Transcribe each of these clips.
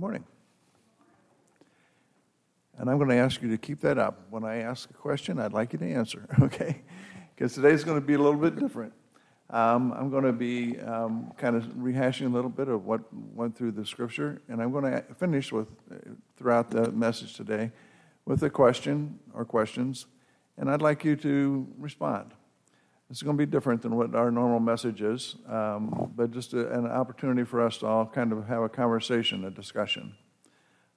Good morning. And I'm going to ask you to keep that up. When I ask a question, I'd like you to answer, okay? Because today's going to be a little bit different. Um, I'm going to be um, kind of rehashing a little bit of what went through the scripture, and I'm going to finish with uh, throughout the message today with a question or questions, and I'd like you to respond. It's going to be different than what our normal message is, um, but just a, an opportunity for us to all kind of have a conversation, a discussion,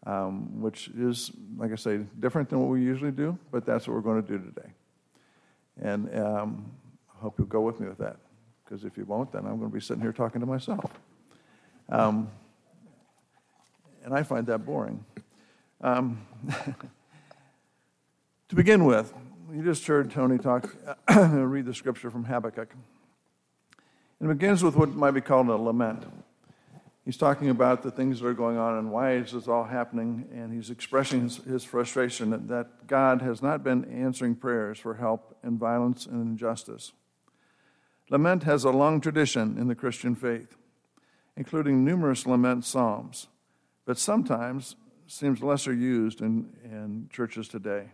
um, which is, like I say, different than what we usually do, but that's what we're going to do today. And um, I hope you'll go with me with that, because if you won't, then I'm going to be sitting here talking to myself. Um, and I find that boring. Um, to begin with, you just heard Tony talk, read the scripture from Habakkuk. It begins with what might be called a lament. He's talking about the things that are going on and why is this all happening, and he's expressing his, his frustration that, that God has not been answering prayers for help in violence and injustice. Lament has a long tradition in the Christian faith, including numerous lament psalms, but sometimes seems lesser used in, in churches today.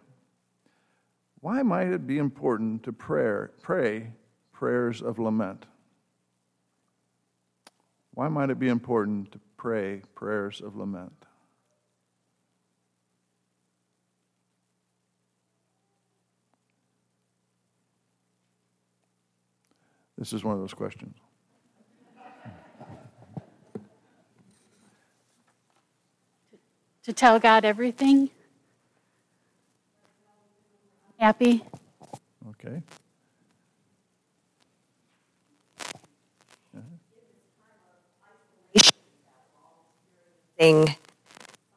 Why might it be important to prayer, pray prayers of lament? Why might it be important to pray prayers of lament? This is one of those questions. To tell God everything? Happy? Okay. Thing.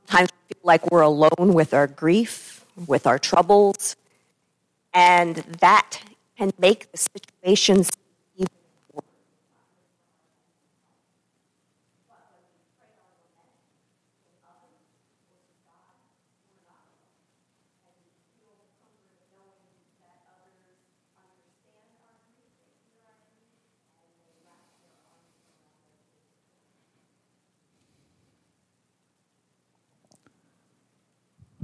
Sometimes we feel like we're alone with our grief, with our troubles, and that can make the situations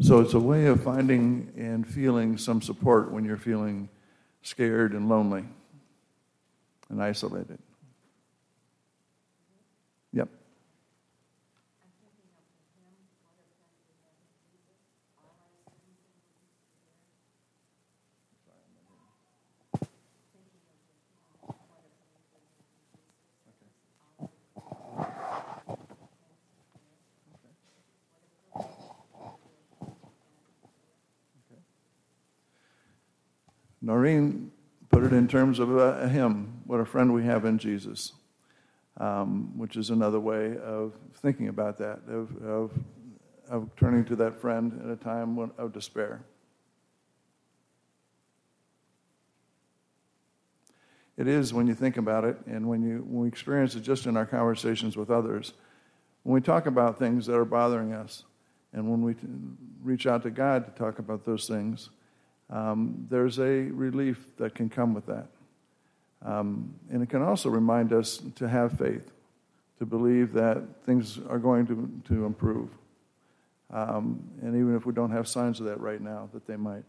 So it's a way of finding and feeling some support when you're feeling scared and lonely and isolated. Noreen put it in terms of a, a hymn, what a friend we have in Jesus, um, which is another way of thinking about that, of, of, of turning to that friend at a time of despair. It is when you think about it, and when, you, when we experience it just in our conversations with others, when we talk about things that are bothering us, and when we reach out to God to talk about those things, um, there's a relief that can come with that. Um, and it can also remind us to have faith, to believe that things are going to, to improve. Um, and even if we don't have signs of that right now, that they might.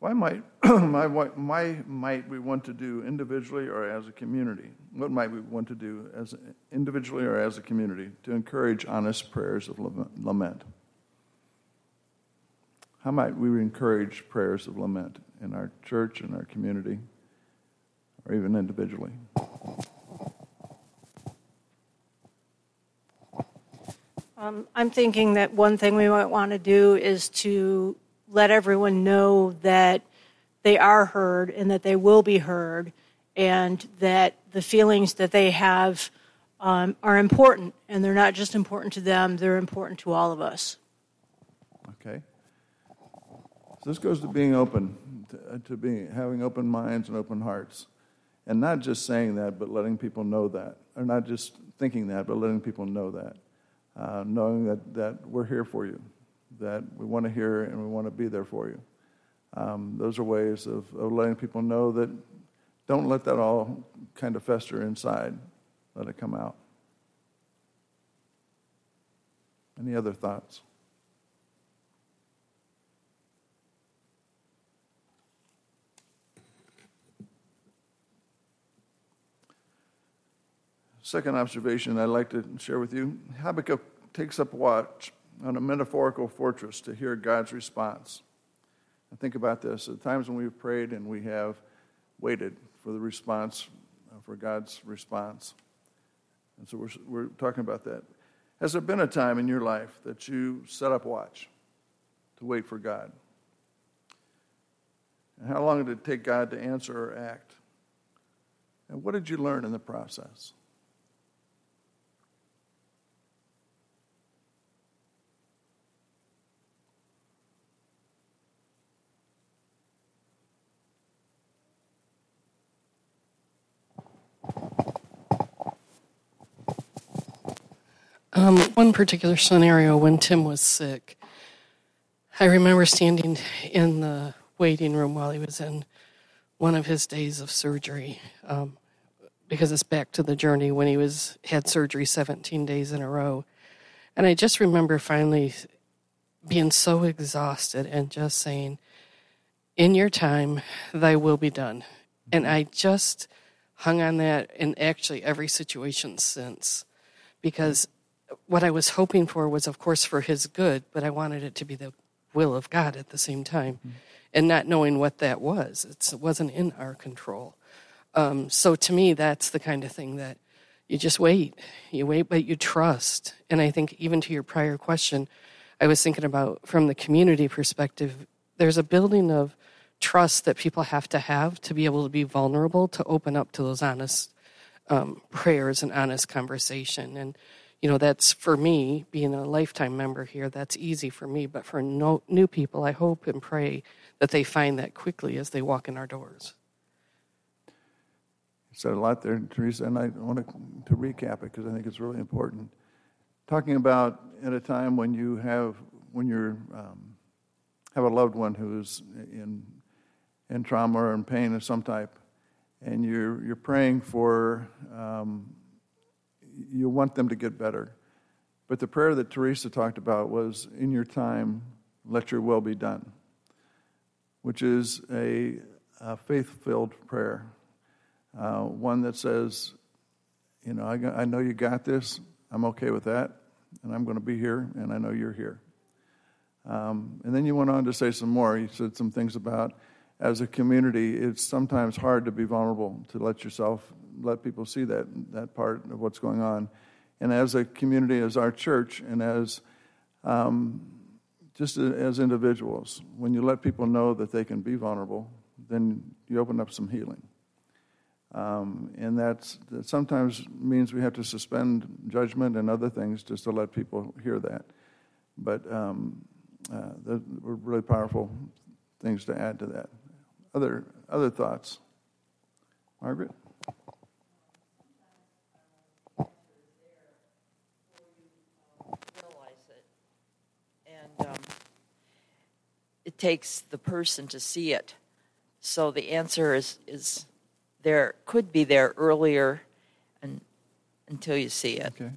Why might, my, why might we want to do individually or as a community? What might we want to do as individually or as a community to encourage honest prayers of lament? How might we encourage prayers of lament in our church, in our community, or even individually? Um, I'm thinking that one thing we might want to do is to let everyone know that they are heard and that they will be heard and that the feelings that they have um, are important. And they're not just important to them they're important to all of us. Okay. So this goes to being open to, uh, to being having open minds and open hearts. And not just saying that but letting people know that. Or not just thinking that but letting people know that. Uh, knowing that, that we're here for you that we want to hear and we want to be there for you. Um, those are ways of, of letting people know that don't let that all kind of fester inside. Let it come out. Any other thoughts? Second observation I'd like to share with you Habakkuk takes up watch on a metaphorical fortress to hear God's response. And think about this at times when we've prayed and we have waited for the response, uh, for God's response. And so we're, we're talking about that. Has there been a time in your life that you set up watch to wait for God? And how long did it take God to answer or act? And what did you learn in the process? Um, one particular scenario when Tim was sick, I remember standing in the waiting room while he was in one of his days of surgery, um, because it's back to the journey when he was had surgery 17 days in a row, and I just remember finally being so exhausted and just saying, "In your time, Thy will be done," and I just hung on that in actually every situation since, because what I was hoping for was, of course, for his good, but I wanted it to be the will of God at the same time, mm-hmm. and not knowing what that was. It's, it wasn't in our control. Um, so to me, that's the kind of thing that you just wait. You wait, but you trust. And I think even to your prior question, I was thinking about from the community perspective, there's a building of trust that people have to have to be able to be vulnerable, to open up to those honest um, prayers and honest conversation. And you know, that's for me, being a lifetime member here, that's easy for me. But for no, new people, I hope and pray that they find that quickly as they walk in our doors. You said a lot there, Teresa, and I want to, recap it because I think it's really important. Talking about at a time when you have, when you're, um, have a loved one who's in, in trauma in pain of some type, and you're, you're praying for um, you want them to get better. But the prayer that Teresa talked about was, In your time, let your will be done, which is a, a faith filled prayer. Uh, one that says, You know, I, I know you got this. I'm okay with that. And I'm going to be here, and I know you're here. Um, and then you went on to say some more. You said some things about as a community, it's sometimes hard to be vulnerable, to let yourself let people see that that part of what's going on. And as a community, as our church, and as um, just as individuals, when you let people know that they can be vulnerable, then you open up some healing. Um, and that's, that sometimes means we have to suspend judgment and other things just to let people hear that. But um, uh, were really powerful things to add to that. Other, other thoughts? Margaret? Realize it And um it takes the person to see it. So the answer is is there could be there earlier and until you see it. Okay.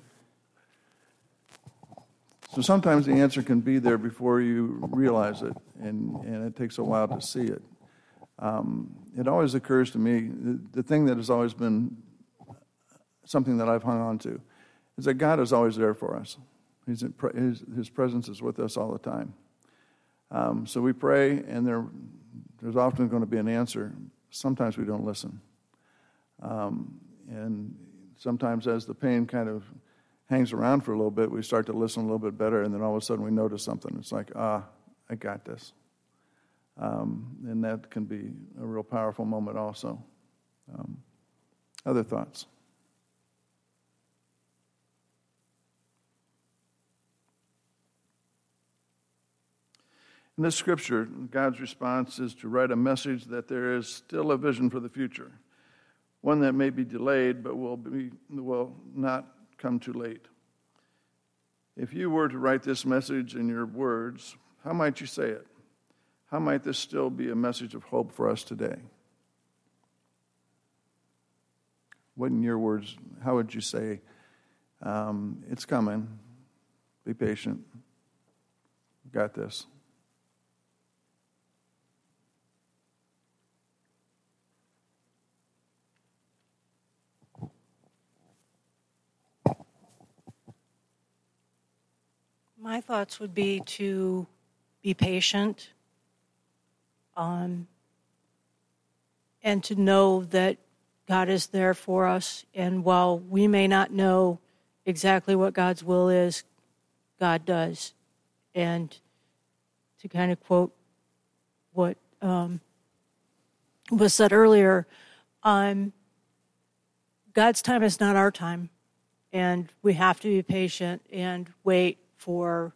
So sometimes the answer can be there before you realize it, and, and it takes a while to see it. Um, it always occurs to me the, the thing that has always been something that I've hung on to is that God is always there for us. In, his, his presence is with us all the time. Um, so we pray, and there, there's often going to be an answer. Sometimes we don't listen. Um, and sometimes, as the pain kind of hangs around for a little bit, we start to listen a little bit better, and then all of a sudden we notice something. It's like, ah, I got this. Um, and that can be a real powerful moment, also. Um, other thoughts? In this scripture, God's response is to write a message that there is still a vision for the future, one that may be delayed but will, be, will not come too late. If you were to write this message in your words, how might you say it? How might this still be a message of hope for us today? What, in your words, how would you say, um, it's coming, be patient, got this? My thoughts would be to be patient um, and to know that God is there for us. And while we may not know exactly what God's will is, God does. And to kind of quote what um, was said earlier, um, God's time is not our time. And we have to be patient and wait for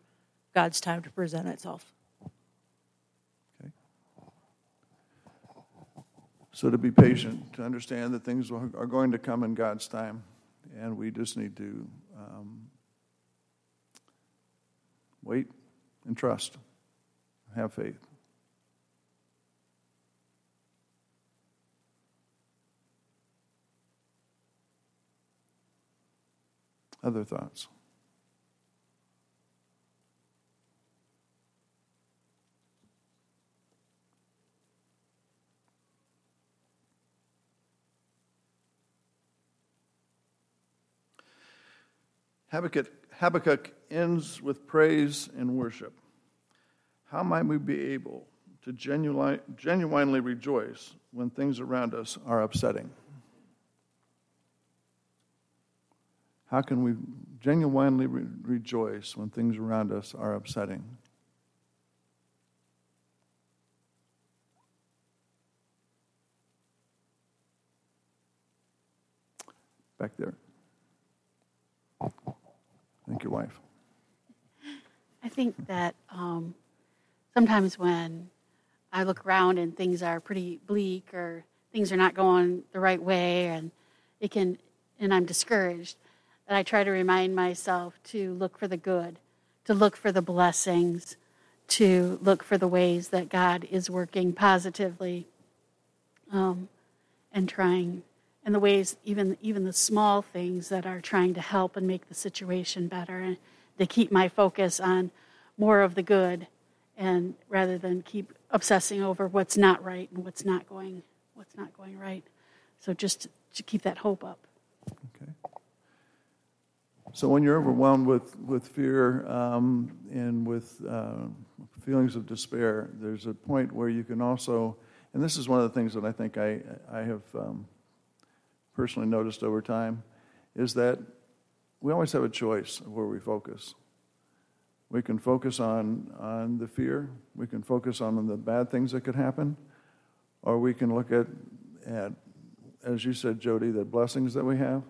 God's time to present itself. So to be patient, to understand that things are going to come in God's time, and we just need to um, wait and trust, have faith. Other thoughts? Habakkuk, Habakkuk ends with praise and worship. How might we be able to genuinely, genuinely rejoice when things around us are upsetting? How can we genuinely re- rejoice when things around us are upsetting? Back there. Wife. I think that um, sometimes when I look around and things are pretty bleak or things are not going the right way and it can and I'm discouraged, that I try to remind myself to look for the good, to look for the blessings, to look for the ways that God is working positively um, and trying and the ways even even the small things that are trying to help and make the situation better. And to keep my focus on more of the good and rather than keep obsessing over what's not right and what's not going what's not going right. So just to keep that hope up. Okay. So when you're overwhelmed with with fear um, and with uh, feelings of despair there's a point where you can also and this is one of the things that i think i i have um, personally noticed over time is that we always have a choice of where we focus. We can focus on, on the fear, we can focus on the bad things that could happen, or we can look at, at as you said, Jody, the blessings that we have.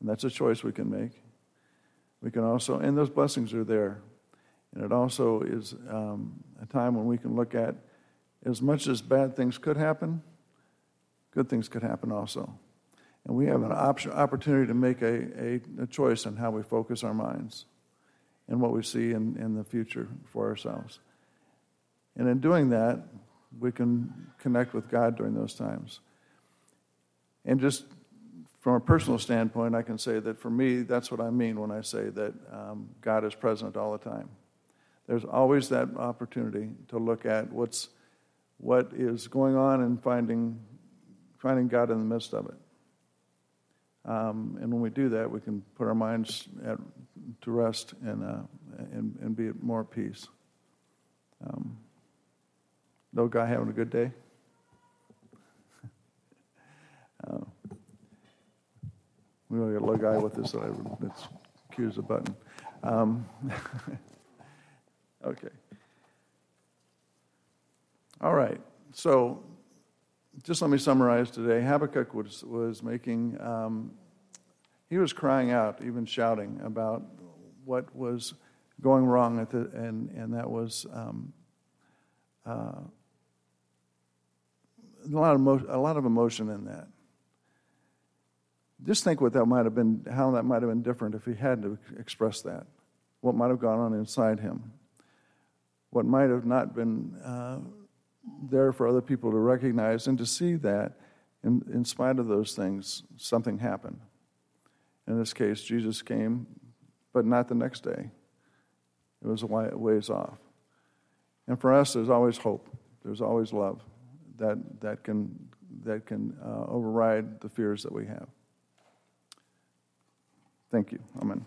And that's a choice we can make. We can also, and those blessings are there. And it also is um, a time when we can look at as much as bad things could happen, good things could happen also. And we have an option, opportunity to make a, a, a, choice on how we focus our minds and what we see in, in the future for ourselves. And in doing that, we can connect with God during those times. And just from a personal standpoint, I can say that for me, that's what I mean when I say that um, God is present all the time. There's always that opportunity to look at what's what is going on and finding finding God in the midst of it. Um, and when we do that, we can put our minds at, to rest and, uh, and, and be at more peace. Um, no guy having a good day? uh, we only got a little guy with us that's cues a button. Um, okay. All right. So just let me summarize today. Habakkuk was, was making, um, he was crying out, even shouting about what was going wrong, at the, and, and that was um, uh, a, lot of emo- a lot of emotion in that. Just think what that might have been, how that might have been different if he hadn't expressed that. What might have gone on inside him. What might have not been. Uh, there for other people to recognize and to see that in, in spite of those things, something happened. In this case, Jesus came, but not the next day. It was a ways off. And for us, there's always hope. There's always love that, that can, that can uh, override the fears that we have. Thank you. Amen.